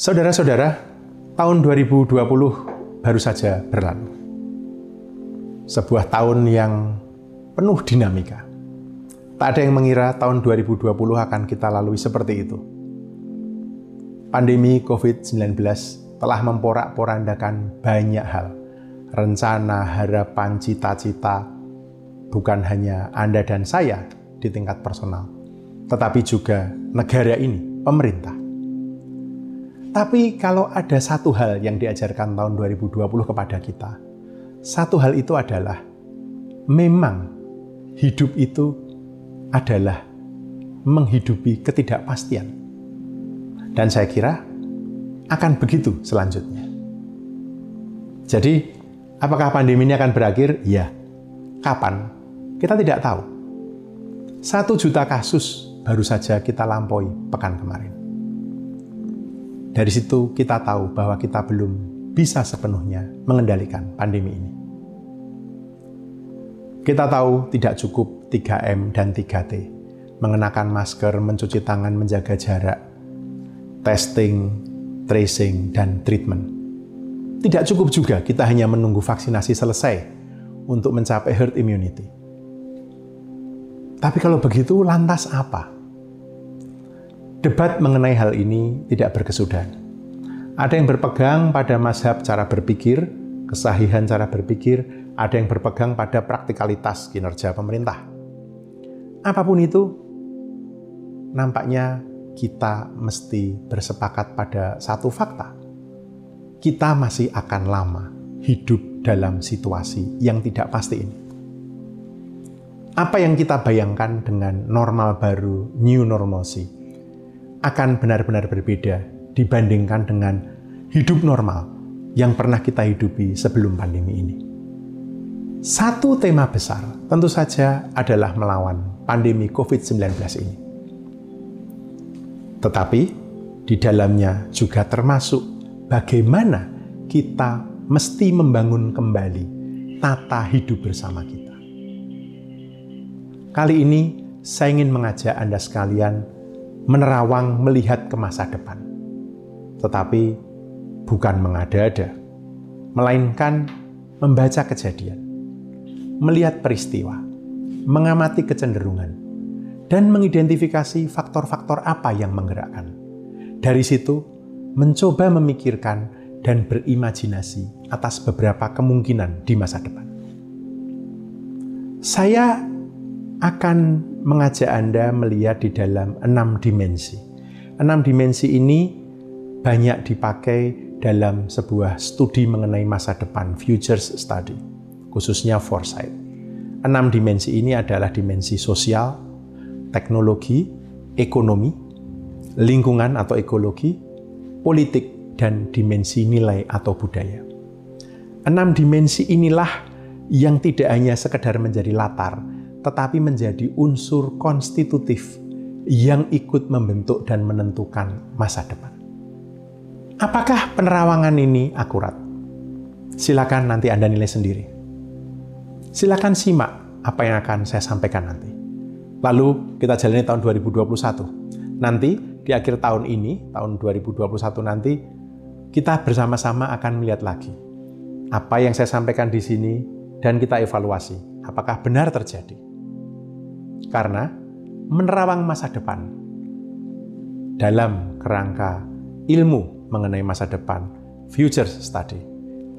Saudara-saudara, tahun 2020 baru saja berlalu. Sebuah tahun yang penuh dinamika. Tak ada yang mengira tahun 2020 akan kita lalui seperti itu. Pandemi COVID-19 telah memporak-porandakan banyak hal. Rencana, harapan, cita-cita, bukan hanya Anda dan saya di tingkat personal, tetapi juga negara ini, pemerintah. Tapi kalau ada satu hal yang diajarkan tahun 2020 kepada kita, satu hal itu adalah memang hidup itu adalah menghidupi ketidakpastian. Dan saya kira akan begitu selanjutnya. Jadi, apakah pandemi ini akan berakhir? Ya. Kapan? Kita tidak tahu. Satu juta kasus baru saja kita lampaui pekan kemarin. Dari situ kita tahu bahwa kita belum bisa sepenuhnya mengendalikan pandemi ini. Kita tahu tidak cukup 3M dan 3T, mengenakan masker, mencuci tangan, menjaga jarak, testing, tracing, dan treatment. Tidak cukup juga kita hanya menunggu vaksinasi selesai untuk mencapai herd immunity. Tapi kalau begitu, lantas apa? Debat mengenai hal ini tidak berkesudahan. Ada yang berpegang pada mazhab cara berpikir, kesahihan cara berpikir, ada yang berpegang pada praktikalitas kinerja pemerintah. Apa pun itu, nampaknya kita mesti bersepakat pada satu fakta. Kita masih akan lama hidup dalam situasi yang tidak pasti ini. Apa yang kita bayangkan dengan normal baru, new normalcy, akan benar-benar berbeda dibandingkan dengan hidup normal yang pernah kita hidupi sebelum pandemi ini. Satu tema besar tentu saja adalah melawan pandemi COVID-19 ini. Tetapi di dalamnya juga termasuk bagaimana kita mesti membangun kembali tata hidup bersama kita. Kali ini saya ingin mengajak Anda sekalian menerawang melihat ke masa depan. Tetapi bukan mengada-ada, melainkan membaca kejadian, melihat peristiwa, mengamati kecenderungan, dan mengidentifikasi faktor-faktor apa yang menggerakkan. Dari situ, mencoba memikirkan dan berimajinasi atas beberapa kemungkinan di masa depan. Saya akan mengajak Anda melihat di dalam enam dimensi. Enam dimensi ini banyak dipakai dalam sebuah studi mengenai masa depan, futures study, khususnya foresight. Enam dimensi ini adalah dimensi sosial, teknologi, ekonomi, lingkungan atau ekologi, politik, dan dimensi nilai atau budaya. Enam dimensi inilah yang tidak hanya sekedar menjadi latar, tetapi menjadi unsur konstitutif yang ikut membentuk dan menentukan masa depan. Apakah penerawangan ini akurat? Silakan nanti Anda nilai sendiri. Silakan simak apa yang akan saya sampaikan nanti. Lalu kita jalani tahun 2021. Nanti di akhir tahun ini, tahun 2021 nanti, kita bersama-sama akan melihat lagi apa yang saya sampaikan di sini dan kita evaluasi apakah benar terjadi. Karena menerawang masa depan dalam kerangka ilmu mengenai masa depan, future study,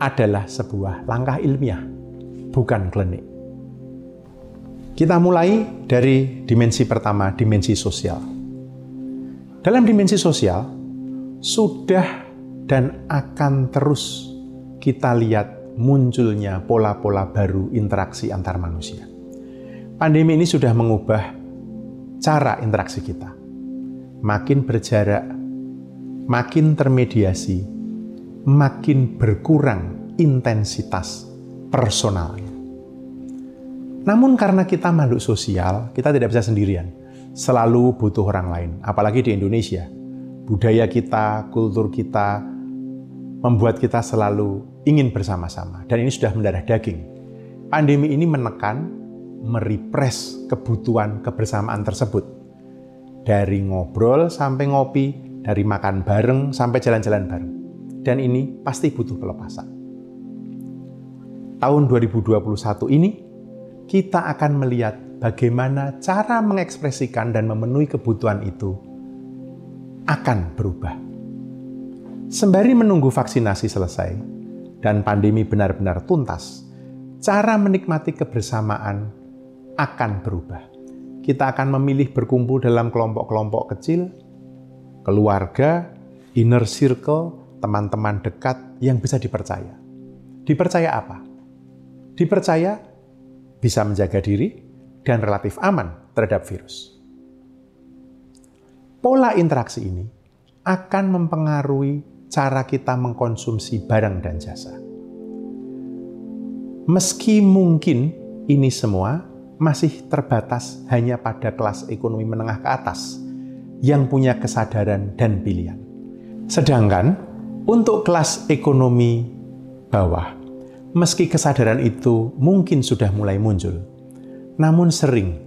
adalah sebuah langkah ilmiah, bukan klinik. Kita mulai dari dimensi pertama, dimensi sosial. Dalam dimensi sosial, sudah dan akan terus kita lihat munculnya pola-pola baru interaksi antar manusia pandemi ini sudah mengubah cara interaksi kita. Makin berjarak, makin termediasi, makin berkurang intensitas personalnya. Namun karena kita makhluk sosial, kita tidak bisa sendirian. Selalu butuh orang lain, apalagi di Indonesia. Budaya kita, kultur kita, membuat kita selalu ingin bersama-sama. Dan ini sudah mendarah daging. Pandemi ini menekan, merepres kebutuhan kebersamaan tersebut. Dari ngobrol sampai ngopi, dari makan bareng sampai jalan-jalan bareng. Dan ini pasti butuh pelepasan. Tahun 2021 ini kita akan melihat bagaimana cara mengekspresikan dan memenuhi kebutuhan itu akan berubah. Sembari menunggu vaksinasi selesai dan pandemi benar-benar tuntas, cara menikmati kebersamaan akan berubah. Kita akan memilih berkumpul dalam kelompok-kelompok kecil, keluarga, inner circle, teman-teman dekat yang bisa dipercaya. Dipercaya apa? Dipercaya bisa menjaga diri, dan relatif aman terhadap virus. Pola interaksi ini akan mempengaruhi cara kita mengkonsumsi barang dan jasa. Meski mungkin ini semua masih terbatas hanya pada kelas ekonomi menengah ke atas yang punya kesadaran dan pilihan. Sedangkan untuk kelas ekonomi bawah Meski kesadaran itu mungkin sudah mulai muncul, namun sering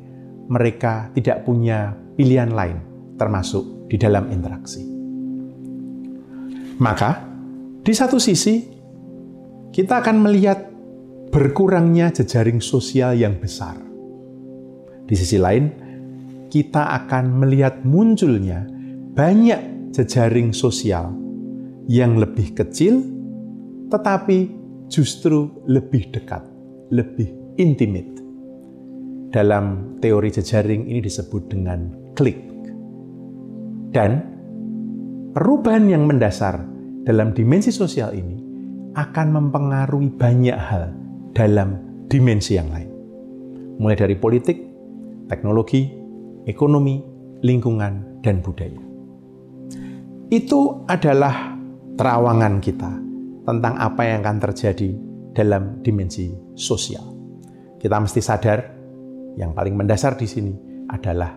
mereka tidak punya pilihan lain, termasuk di dalam interaksi. Maka, di satu sisi, kita akan melihat berkurangnya jejaring sosial yang besar. Di sisi lain, kita akan melihat munculnya banyak jejaring sosial yang lebih kecil, tetapi justru lebih dekat, lebih intimate. Dalam teori jejaring ini disebut dengan klik. Dan perubahan yang mendasar dalam dimensi sosial ini akan mempengaruhi banyak hal dalam dimensi yang lain. Mulai dari politik, teknologi, ekonomi, lingkungan, dan budaya. Itu adalah terawangan kita tentang apa yang akan terjadi dalam dimensi sosial. Kita mesti sadar yang paling mendasar di sini adalah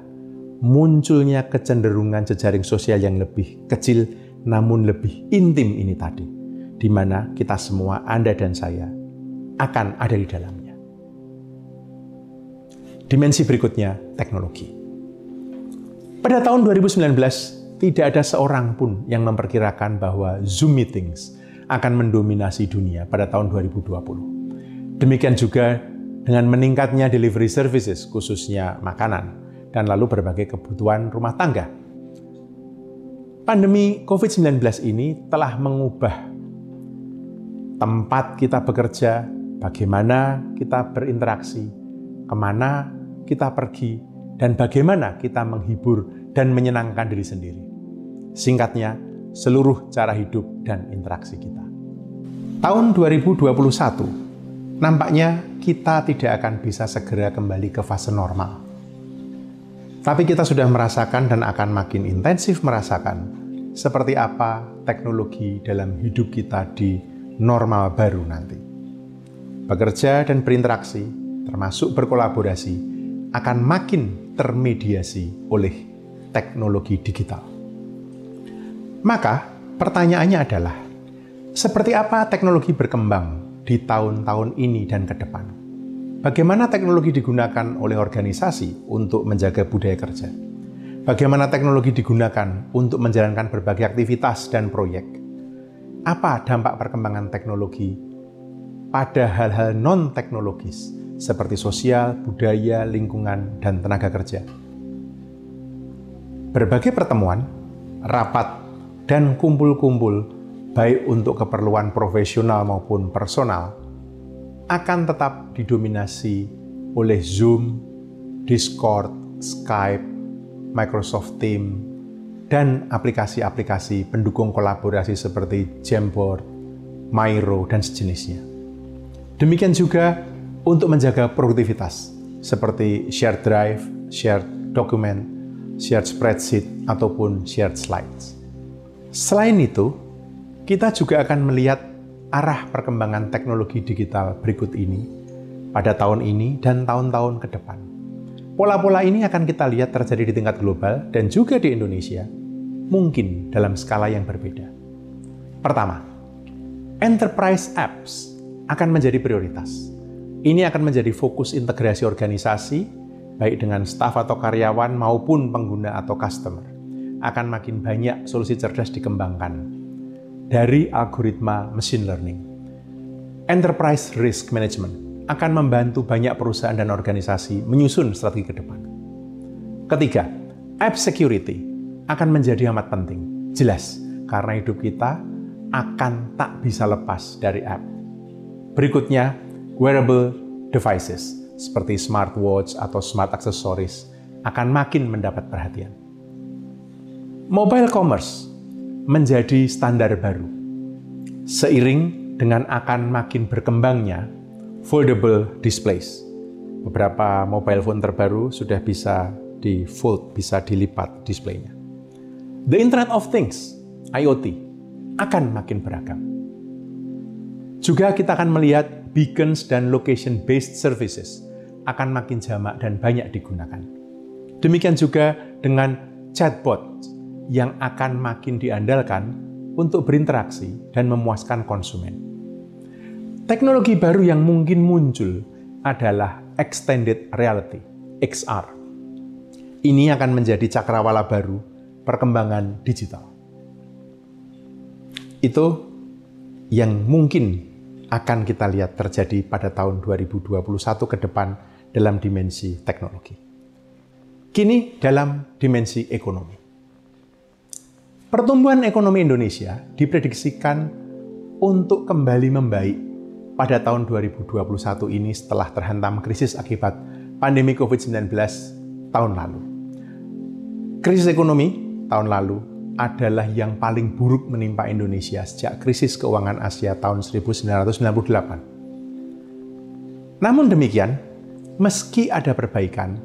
munculnya kecenderungan jejaring sosial yang lebih kecil namun lebih intim ini tadi, di mana kita semua, Anda dan saya, akan ada di dalamnya. Dimensi berikutnya, teknologi. Pada tahun 2019, tidak ada seorang pun yang memperkirakan bahwa Zoom meetings akan mendominasi dunia pada tahun 2020. Demikian juga dengan meningkatnya delivery services, khususnya makanan, dan lalu berbagai kebutuhan rumah tangga. Pandemi COVID-19 ini telah mengubah tempat kita bekerja, bagaimana kita berinteraksi, ke mana kita pergi, dan bagaimana kita menghibur dan menyenangkan diri sendiri. Singkatnya, seluruh cara hidup dan interaksi kita. Tahun 2021, nampaknya kita tidak akan bisa segera kembali ke fase normal. Tapi kita sudah merasakan dan akan makin intensif merasakan seperti apa teknologi dalam hidup kita di normal baru nanti. Bekerja dan berinteraksi, termasuk berkolaborasi, akan makin termediasi oleh teknologi digital. Maka pertanyaannya adalah, seperti apa teknologi berkembang di tahun-tahun ini dan ke depan? Bagaimana teknologi digunakan oleh organisasi untuk menjaga budaya kerja? Bagaimana teknologi digunakan untuk menjalankan berbagai aktivitas dan proyek? Apa dampak perkembangan teknologi pada hal-hal non-teknologis seperti sosial, budaya, lingkungan, dan tenaga kerja? Berbagai pertemuan, rapat dan kumpul-kumpul, baik untuk keperluan profesional maupun personal, akan tetap didominasi oleh Zoom, Discord, Skype, Microsoft Teams, dan aplikasi-aplikasi pendukung kolaborasi seperti Jamboard, Miro, dan sejenisnya. Demikian juga untuk menjaga produktivitas, seperti shared drive, shared document, shared spreadsheet, ataupun shared slides. Selain itu, kita juga akan melihat arah perkembangan teknologi digital berikut ini pada tahun ini dan tahun-tahun ke depan. Pola-pola ini akan kita lihat terjadi di tingkat global dan juga di Indonesia, mungkin dalam skala yang berbeda. Pertama, enterprise apps akan menjadi prioritas. Ini akan menjadi fokus integrasi organisasi, baik dengan staf atau karyawan maupun pengguna atau customer. Akan makin banyak solusi cerdas dikembangkan dari algoritma machine learning. Enterprise Risk Management akan membantu banyak perusahaan dan organisasi menyusun strategi ke depan. Ketiga, app security akan menjadi amat penting. Jelas, karena hidup kita akan tak bisa lepas dari app. Berikutnya, wearable devices seperti smartwatch atau smart accessories akan makin mendapat perhatian. Mobile commerce menjadi standar baru. Seiring dengan akan makin berkembangnya foldable displays. Beberapa mobile phone terbaru sudah bisa di fold, bisa dilipat displaynya. The Internet of Things, IoT, akan makin beragam. Juga kita akan melihat beacons dan location-based services akan makin jamak dan banyak digunakan. Demikian juga dengan chatbot yang akan makin diandalkan untuk berinteraksi dan memuaskan konsumen. Teknologi baru yang mungkin muncul adalah extended reality, XR. Ini akan menjadi cakrawala baru perkembangan digital. Itu yang mungkin akan kita lihat terjadi pada tahun 2021 ke depan dalam dimensi teknologi. Kini dalam dimensi ekonomi. Pertumbuhan ekonomi Indonesia diprediksikan untuk kembali membaik pada tahun 2021 ini setelah terhantam krisis akibat pandemi COVID-19 tahun lalu. Krisis ekonomi tahun lalu adalah yang paling buruk menimpa Indonesia sejak krisis keuangan Asia tahun 1998. Namun demikian, meski ada perbaikan,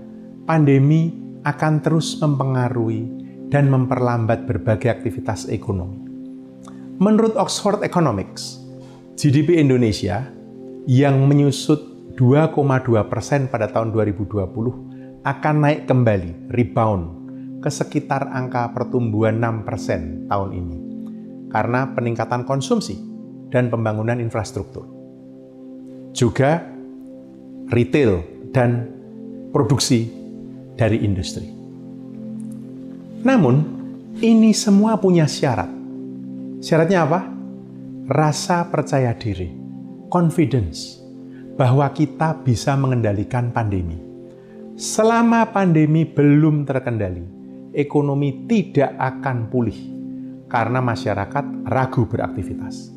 pandemi akan terus mempengaruhi dan memperlambat berbagai aktivitas ekonomi. Menurut Oxford Economics, GDP Indonesia yang menyusut 2,2 persen pada tahun 2020 akan naik kembali, rebound, ke sekitar angka pertumbuhan 6 persen tahun ini karena peningkatan konsumsi dan pembangunan infrastruktur. Juga retail dan produksi dari industri. Namun, ini semua punya syarat. Syaratnya apa? Rasa percaya diri, confidence, bahwa kita bisa mengendalikan pandemi. Selama pandemi belum terkendali, ekonomi tidak akan pulih karena masyarakat ragu beraktivitas.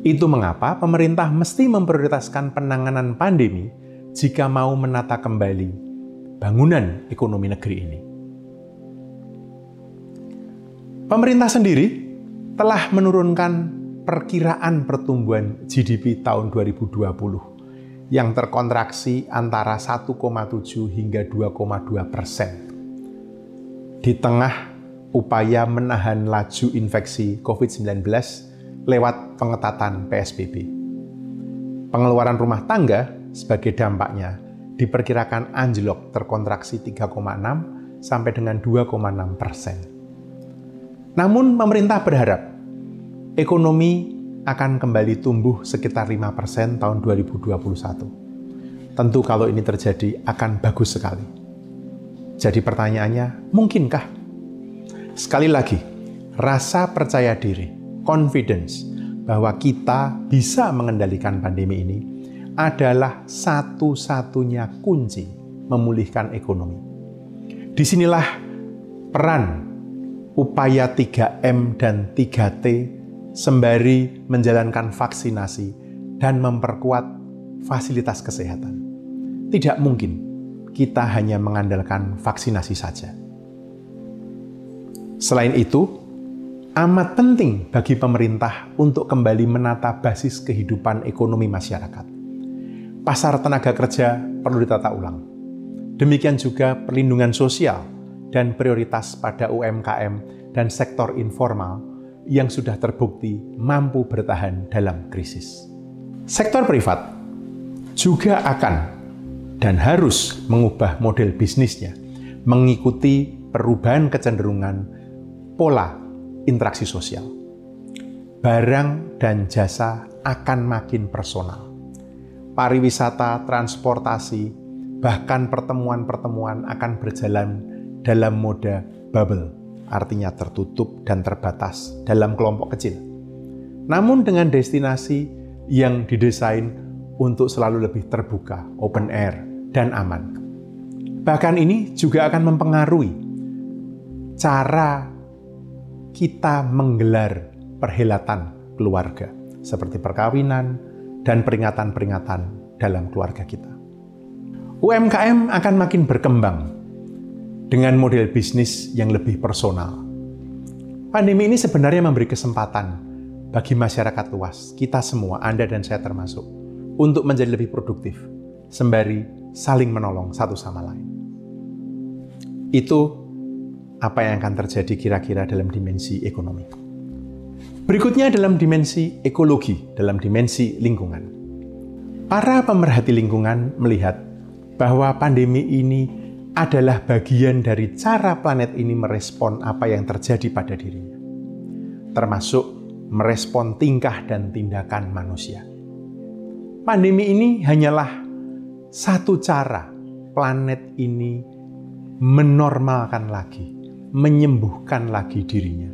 Itu mengapa pemerintah mesti memprioritaskan penanganan pandemi jika mau menata kembali bangunan ekonomi negeri ini. Pemerintah sendiri telah menurunkan perkiraan pertumbuhan GDP tahun 2020 yang terkontraksi antara 1,7 hingga 2,2 persen. Di tengah upaya menahan laju infeksi COVID-19 lewat pengetatan PSBB. Pengeluaran rumah tangga sebagai dampaknya diperkirakan anjlok terkontraksi 3,6 sampai dengan 2,6 persen. Namun pemerintah berharap ekonomi akan kembali tumbuh sekitar 5% tahun 2021. Tentu kalau ini terjadi akan bagus sekali. Jadi pertanyaannya, mungkinkah? Sekali lagi, rasa percaya diri, confidence bahwa kita bisa mengendalikan pandemi ini adalah satu-satunya kunci memulihkan ekonomi. Di sinilah peran upaya 3M dan 3T sembari menjalankan vaksinasi dan memperkuat fasilitas kesehatan. Tidak mungkin kita hanya mengandalkan vaksinasi saja. Selain itu, amat penting bagi pemerintah untuk kembali menata basis kehidupan ekonomi masyarakat. Pasar tenaga kerja perlu ditata ulang. Demikian juga perlindungan sosial dan prioritas pada UMKM dan sektor informal yang sudah terbukti mampu bertahan dalam krisis. Sektor privat juga akan dan harus mengubah model bisnisnya mengikuti perubahan kecenderungan pola interaksi sosial. Barang dan jasa akan makin personal. Pariwisata, transportasi, bahkan pertemuan-pertemuan akan berjalan dalam mode bubble, artinya tertutup dan terbatas dalam kelompok kecil. Namun dengan destinasi yang didesain untuk selalu lebih terbuka, open air, dan aman. Bahkan ini juga akan mempengaruhi cara kita menggelar perhelatan keluarga, seperti perkawinan dan peringatan-peringatan dalam keluarga kita. UMKM akan makin berkembang dengan model bisnis yang lebih personal. Pandemi ini sebenarnya memberi kesempatan bagi masyarakat luas, kita semua, Anda dan saya termasuk, untuk menjadi lebih produktif, sembari saling menolong satu sama lain. Itu apa yang akan terjadi kira-kira dalam dimensi ekonomi. Berikutnya dalam dimensi ekologi, dalam dimensi lingkungan. Para pemerhati lingkungan melihat bahwa pandemi ini adalah bagian dari cara planet ini merespon apa yang terjadi pada dirinya, termasuk merespon tingkah dan tindakan manusia. Pandemi ini hanyalah satu cara planet ini menormalkan lagi menyembuhkan lagi dirinya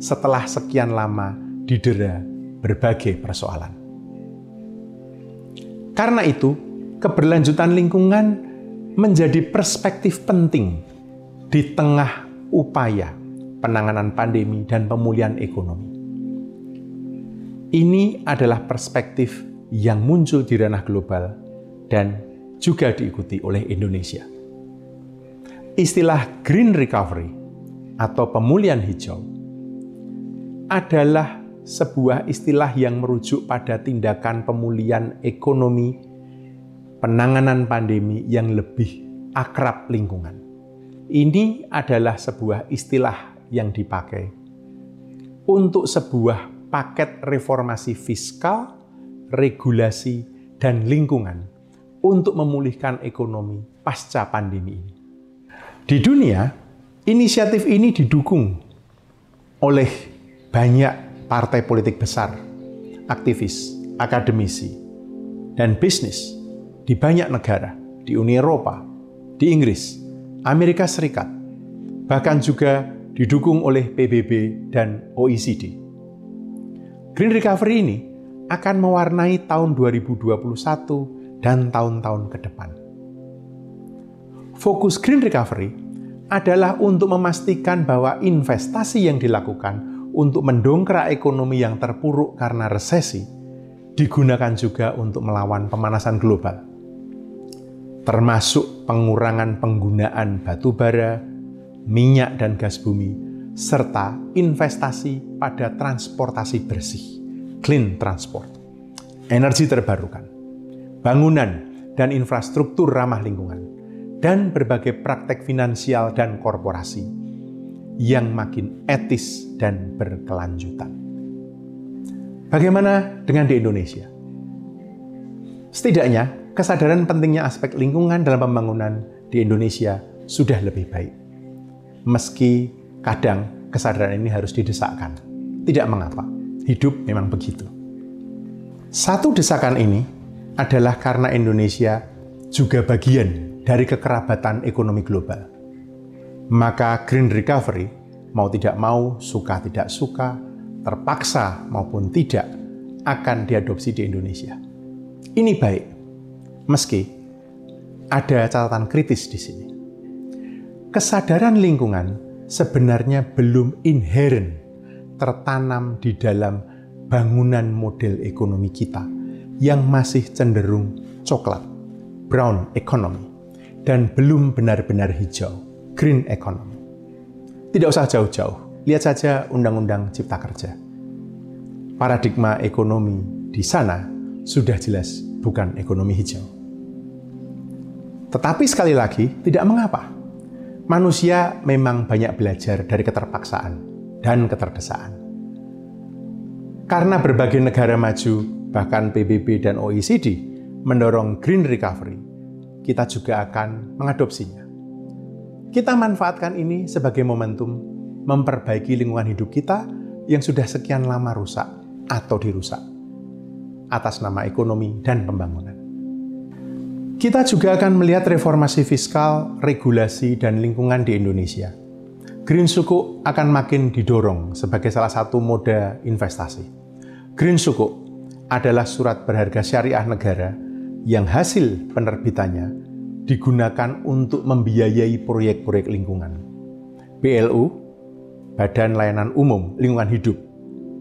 setelah sekian lama didera berbagai persoalan. Karena itu, keberlanjutan lingkungan menjadi perspektif penting di tengah upaya penanganan pandemi dan pemulihan ekonomi. Ini adalah perspektif yang muncul di ranah global dan juga diikuti oleh Indonesia. Istilah green recovery atau pemulihan hijau adalah sebuah istilah yang merujuk pada tindakan pemulihan ekonomi, penanganan pandemi yang lebih akrab lingkungan. Ini adalah sebuah istilah yang dipakai untuk sebuah paket reformasi fiskal, regulasi, dan lingkungan untuk memulihkan ekonomi pasca pandemi ini. Di dunia, Inisiatif ini didukung oleh banyak partai politik besar, aktivis, akademisi, dan bisnis di banyak negara, di Uni Eropa, di Inggris, Amerika Serikat, bahkan juga didukung oleh PBB dan OECD. Green Recovery ini akan mewarnai tahun 2021 dan tahun-tahun ke depan. Fokus Green Recovery adalah untuk memastikan bahwa investasi yang dilakukan untuk mendongkrak ekonomi yang terpuruk karena resesi digunakan juga untuk melawan pemanasan global, termasuk pengurangan penggunaan batu bara, minyak dan gas bumi, serta investasi pada transportasi bersih, clean transport, energi terbarukan, bangunan dan infrastruktur ramah lingkungan, dan berbagai praktek finansial dan korporasi yang makin etis dan berkelanjutan. Bagaimana dengan di Indonesia? Setidaknya, kesadaran pentingnya aspek lingkungan dalam pembangunan di Indonesia sudah lebih baik. Meski kadang kesadaran ini harus didesakkan. Tidak mengapa, hidup memang begitu. Satu desakan ini adalah karena Indonesia juga bagian dari kekerabatan ekonomi global. Maka green recovery, mau tidak mau, suka tidak suka, terpaksa maupun tidak, akan diadopsi di Indonesia. Ini baik, meski ada catatan kritis di sini. Kesadaran lingkungan sebenarnya belum inherent tertanam di dalam bangunan model ekonomi kita yang masih cenderung coklat, brown economy dan belum benar-benar hijau, green economy. Tidak usah jauh-jauh, lihat saja Undang-Undang Cipta Kerja. Paradigma ekonomi di sana sudah jelas bukan ekonomi hijau. Tetapi sekali lagi, tidak mengapa. Manusia memang banyak belajar dari keterpaksaan dan keterdesaan. Karena berbagai negara maju, bahkan PBB dan OECD, mendorong green recovery, kita juga akan mengadopsinya. Kita manfaatkan ini sebagai momentum memperbaiki lingkungan hidup kita yang sudah sekian lama rusak atau dirusak atas nama ekonomi dan pembangunan. Kita juga akan melihat reformasi fiskal, regulasi, dan lingkungan di Indonesia. Green Suku akan makin didorong sebagai salah satu moda investasi. Green Suku adalah surat berharga syariah negara yang hasil penerbitannya digunakan untuk membiayai proyek-proyek lingkungan. BLU, Badan Layanan Umum Lingkungan Hidup,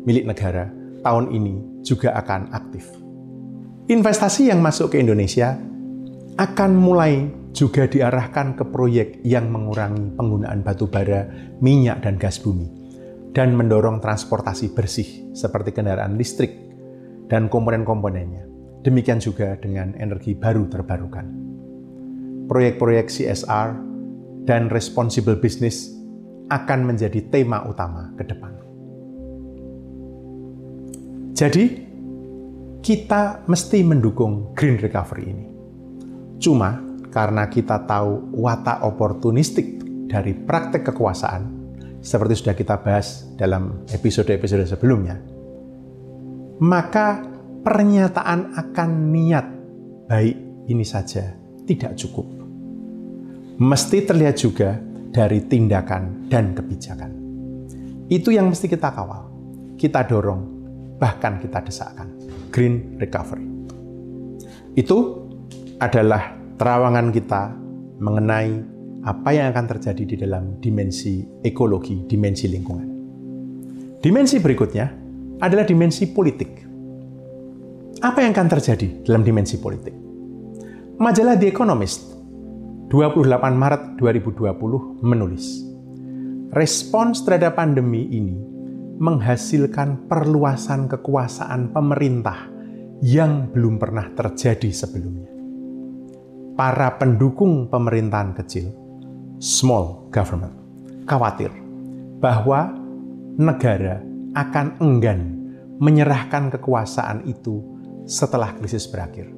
milik negara, tahun ini juga akan aktif. Investasi yang masuk ke Indonesia akan mulai juga diarahkan ke proyek yang mengurangi penggunaan batu bara, minyak, dan gas bumi, dan mendorong transportasi bersih seperti kendaraan listrik dan komponen-komponennya. Demikian juga dengan energi baru terbarukan. Proyek-proyek CSR dan responsible business akan menjadi tema utama ke depan. Jadi, kita mesti mendukung green recovery ini. Cuma karena kita tahu watak oportunistik dari praktek kekuasaan, seperti sudah kita bahas dalam episode-episode sebelumnya, maka pernyataan akan niat baik ini saja tidak cukup. Mesti terlihat juga dari tindakan dan kebijakan. Itu yang mesti kita kawal, kita dorong, bahkan kita desakkan. Green recovery. Itu adalah terawangan kita mengenai apa yang akan terjadi di dalam dimensi ekologi, dimensi lingkungan. Dimensi berikutnya adalah dimensi politik apa yang akan terjadi dalam dimensi politik? Majalah The Economist 28 Maret 2020 menulis, respons terhadap pandemi ini menghasilkan perluasan kekuasaan pemerintah yang belum pernah terjadi sebelumnya. Para pendukung pemerintahan kecil, small government, khawatir bahwa negara akan enggan menyerahkan kekuasaan itu setelah krisis berakhir,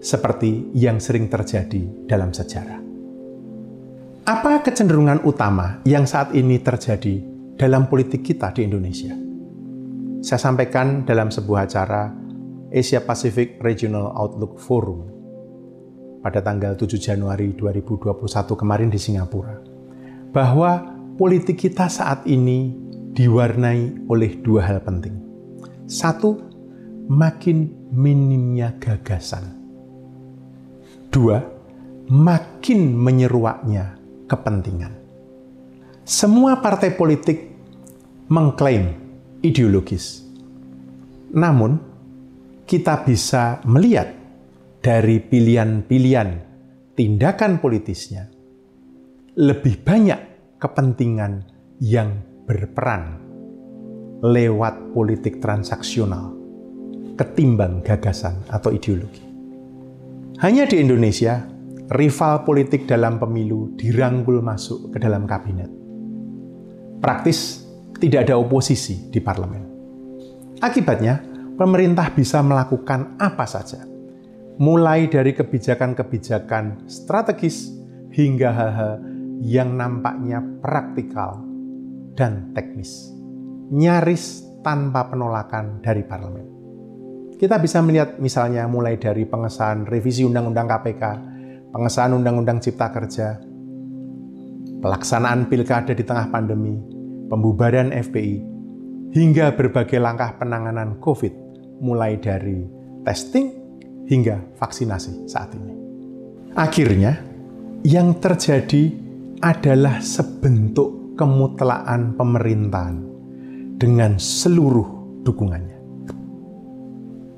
seperti yang sering terjadi dalam sejarah. Apa kecenderungan utama yang saat ini terjadi dalam politik kita di Indonesia? Saya sampaikan dalam sebuah acara Asia Pacific Regional Outlook Forum pada tanggal 7 Januari 2021 kemarin di Singapura, bahwa politik kita saat ini diwarnai oleh dua hal penting. Satu, makin minimnya gagasan. Dua, makin menyeruaknya kepentingan. Semua partai politik mengklaim ideologis. Namun, kita bisa melihat dari pilihan-pilihan tindakan politisnya, lebih banyak kepentingan yang berperan lewat politik transaksional ketimbang gagasan atau ideologi. Hanya di Indonesia, rival politik dalam pemilu dirangkul masuk ke dalam kabinet. Praktis tidak ada oposisi di parlemen. Akibatnya, pemerintah bisa melakukan apa saja, mulai dari kebijakan-kebijakan strategis hingga hal-hal yang nampaknya praktikal dan teknis, nyaris tanpa penolakan dari parlemen. Kita bisa melihat misalnya mulai dari pengesahan revisi Undang-Undang KPK, pengesahan Undang-Undang Cipta Kerja, pelaksanaan pilkada di tengah pandemi, pembubaran FPI, hingga berbagai langkah penanganan COVID, mulai dari testing hingga vaksinasi saat ini. Akhirnya, yang terjadi adalah sebentuk kemutlaan pemerintahan dengan seluruh dukungannya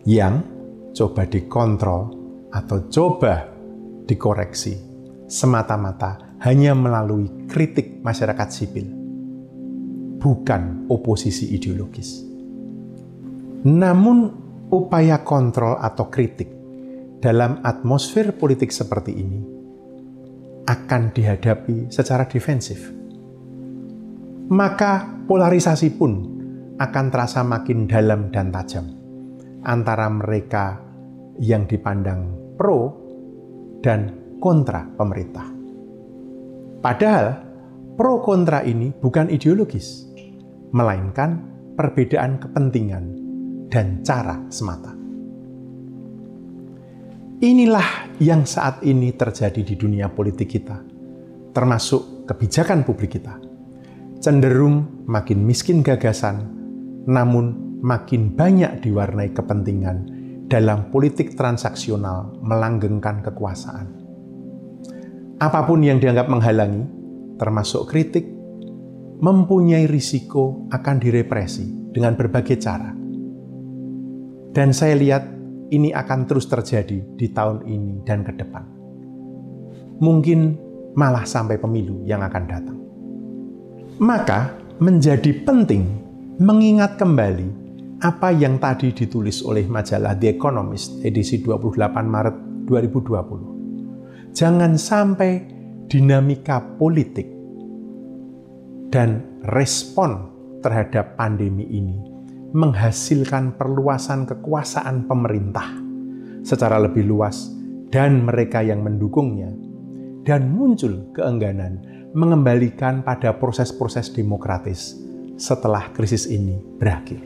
yang coba dikontrol atau coba dikoreksi semata-mata hanya melalui kritik masyarakat sipil, bukan oposisi ideologis. Namun, upaya kontrol atau kritik dalam atmosfer politik seperti ini akan dihadapi secara defensif. Maka polarisasi pun akan terasa makin dalam dan tajam antara mereka yang dipandang pro dan kontra pemerintah. Padahal pro kontra ini bukan ideologis, melainkan perbedaan kepentingan dan cara semata. Inilah yang saat ini terjadi di dunia politik kita, termasuk kebijakan publik kita. Cenderung makin miskin gagasan, namun makin banyak diwarnai kepentingan dalam politik transaksional melanggengkan kekuasaan. Apa pun yang dianggap menghalangi, termasuk kritik, mempunyai risiko akan direpresi dengan berbagai cara. Dan saya lihat ini akan terus terjadi di tahun ini dan ke depan. Mungkin malah sampai pemilu yang akan datang. Maka menjadi penting mengingat kembali apa yang tadi ditulis oleh majalah The Economist edisi 28 Maret 2020. Jangan sampai dinamika politik dan respon terhadap pandemi ini menghasilkan perluasan kekuasaan pemerintah secara lebih luas dan mereka yang mendukungnya, dan muncul keengganan mengembalikan pada proses-proses demokratis setelah krisis ini berakhir.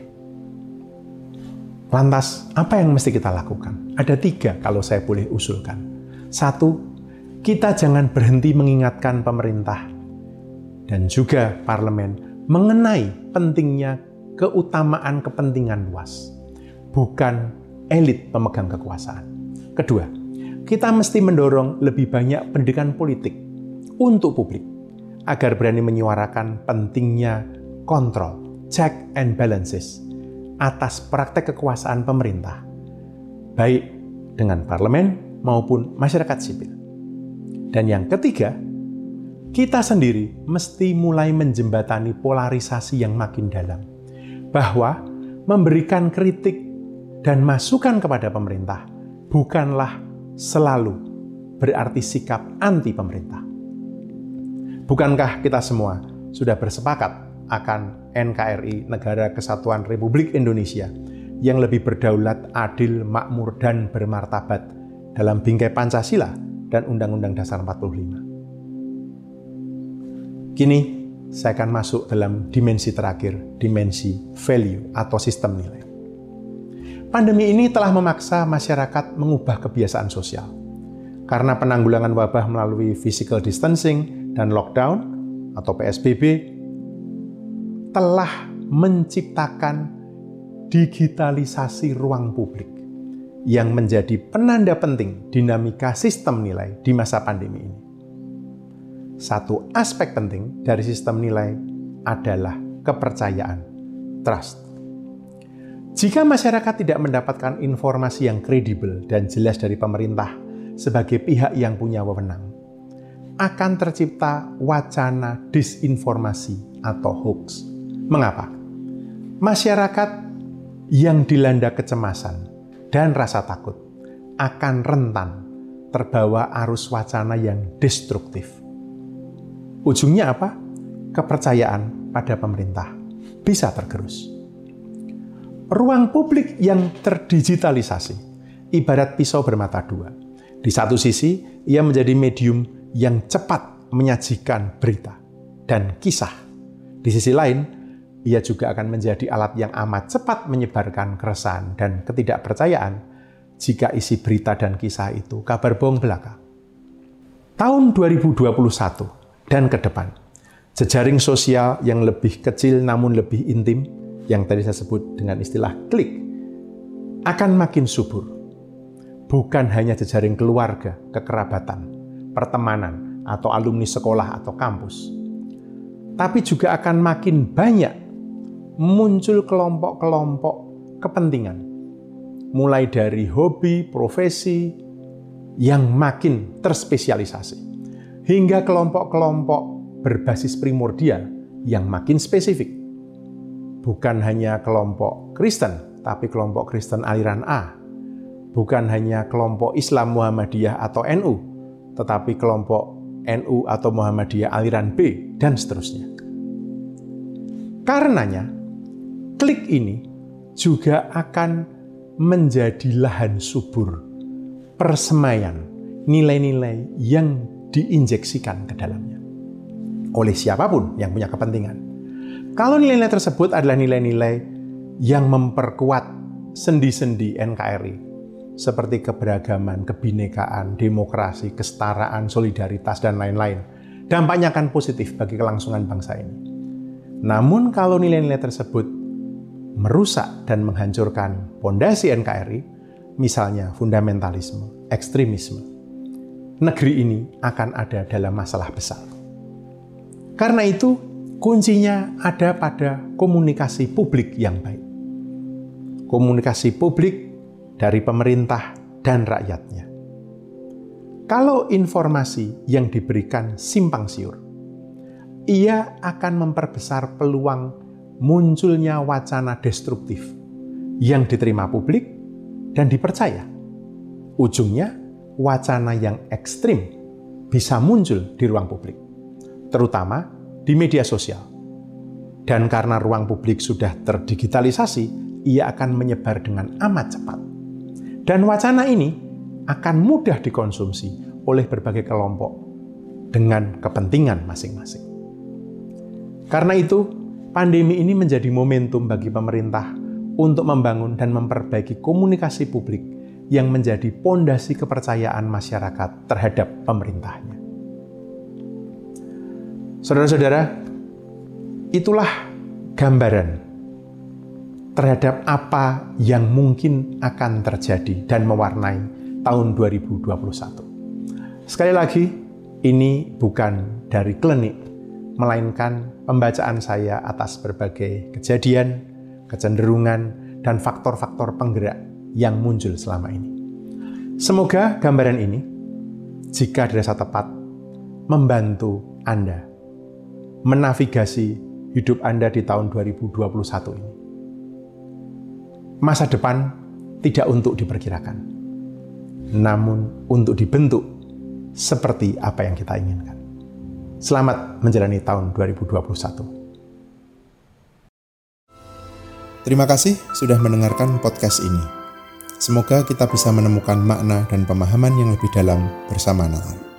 Lantas, apa yang mesti kita lakukan? Ada tiga kalau saya boleh usulkan. Satu, kita jangan berhenti mengingatkan pemerintah dan juga parlemen mengenai pentingnya keutamaan kepentingan luas, bukan elit pemegang kekuasaan. Kedua, kita mesti mendorong lebih banyak pendidikan politik untuk publik agar berani menyuarakan pentingnya kontrol, check and balances atas praktek kekuasaan pemerintah, baik dengan parlemen maupun masyarakat sipil. Dan yang ketiga, kita sendiri mesti mulai menjembatani polarisasi yang makin dalam bahwa memberikan kritik dan masukan kepada pemerintah bukanlah selalu berarti sikap anti pemerintah. Bukankah kita semua sudah bersepakat akan NKRI Negara Kesatuan Republik Indonesia yang lebih berdaulat, adil, makmur, dan bermartabat dalam bingkai Pancasila dan Undang-Undang Dasar 45. Kini saya akan masuk dalam dimensi terakhir, dimensi value atau sistem nilai. Pandemi ini telah memaksa masyarakat mengubah kebiasaan sosial. Karena penanggulangan wabah melalui physical distancing dan lockdown atau PSBB telah menciptakan digitalisasi ruang publik yang menjadi penanda penting dinamika sistem nilai di masa pandemi ini satu aspek penting dari sistem nilai adalah kepercayaan, trust. Jika masyarakat tidak mendapatkan informasi yang kredibel dan jelas dari pemerintah sebagai pihak yang punya wewenang, akan tercipta wacana disinformasi atau hoax. Mengapa? Masyarakat yang dilanda kecemasan dan rasa takut akan rentan terbawa arus wacana yang destruktif Ujungnya apa? Kepercayaan pada pemerintah bisa tergerus. Ruang publik yang terdigitalisasi ibarat pisau bermata dua. Di satu sisi, ia menjadi medium yang cepat menyajikan berita dan kisah. Di sisi lain, ia juga akan menjadi alat yang amat cepat menyebarkan keresahan dan ketidakpercayaan jika isi berita dan kisah itu kabar bohong belaka. Tahun 2021 dan ke depan. Jejaring sosial yang lebih kecil namun lebih intim, yang tadi saya sebut dengan istilah klik, akan makin subur. Bukan hanya jejaring keluarga, kekerabatan, pertemanan, atau alumni sekolah atau kampus. Tapi juga akan makin banyak muncul kelompok-kelompok kepentingan. Mulai dari hobi, profesi, yang makin terspesialisasi hingga kelompok-kelompok berbasis primordial yang makin spesifik. Bukan hanya kelompok Kristen, tapi kelompok Kristen aliran A. Bukan hanya kelompok Islam Muhammadiyah atau NU, tetapi kelompok NU atau Muhammadiyah aliran B, dan seterusnya. Karenanya, klik ini juga akan menjadi lahan subur persemaian nilai-nilai yang diinjeksikan ke dalamnya oleh siapa pun yang punya kepentingan. Kalau nilai-nilai tersebut adalah nilai-nilai yang memperkuat sendi-sendi NKRI, seperti keberagaman, kebinekaan, demokrasi, kesetaraan, solidaritas, dan lain-lain, dampaknya akan positif bagi kelangsungan bangsa ini. Namun kalau nilai-nilai tersebut merusak dan menghancurkan pondasi NKRI, misalnya fundamentalisme, ekstremisme, negeri ini akan ada dalam masalah besar. Karena itu, kuncinya ada pada komunikasi publik yang baik. Komunikasi publik dari pemerintah dan rakyatnya. Kalau informasi yang diberikan simpang siur, ia akan memperbesar peluang munculnya wacana destruktif yang diterima publik dan dipercaya. Ujungnya, wacana yang ekstrim bisa muncul di ruang publik, terutama di media sosial. Dan karena ruang publik sudah terdigitalisasi, ia akan menyebar dengan amat cepat. Dan wacana ini akan mudah dikonsumsi oleh berbagai kelompok dengan kepentingan masing-masing. Karena itu, pandemi ini menjadi momentum bagi pemerintah untuk membangun dan memperbaiki komunikasi publik yang menjadi pondasi kepercayaan masyarakat terhadap pemerintahnya. Saudara-saudara, itulah gambaran terhadap apa yang mungkin akan terjadi dan mewarnai tahun 2021. Sekali lagi, ini bukan dari klinik, melainkan pembacaan saya atas berbagai kejadian, kecenderungan, dan faktor-faktor penggerak yang muncul selama ini. Semoga gambaran ini, jika dirasa tepat, membantu Anda menavigasi hidup Anda di tahun 2021 ini. Masa depan tidak untuk diperkirakan namun untuk dibentuk seperti apa yang kita inginkan. Selamat menjalani tahun 2021. Terima kasih sudah mendengarkan podcast ini. Semoga kita bisa menemukan makna dan pemahaman yang lebih dalam bersama Natal.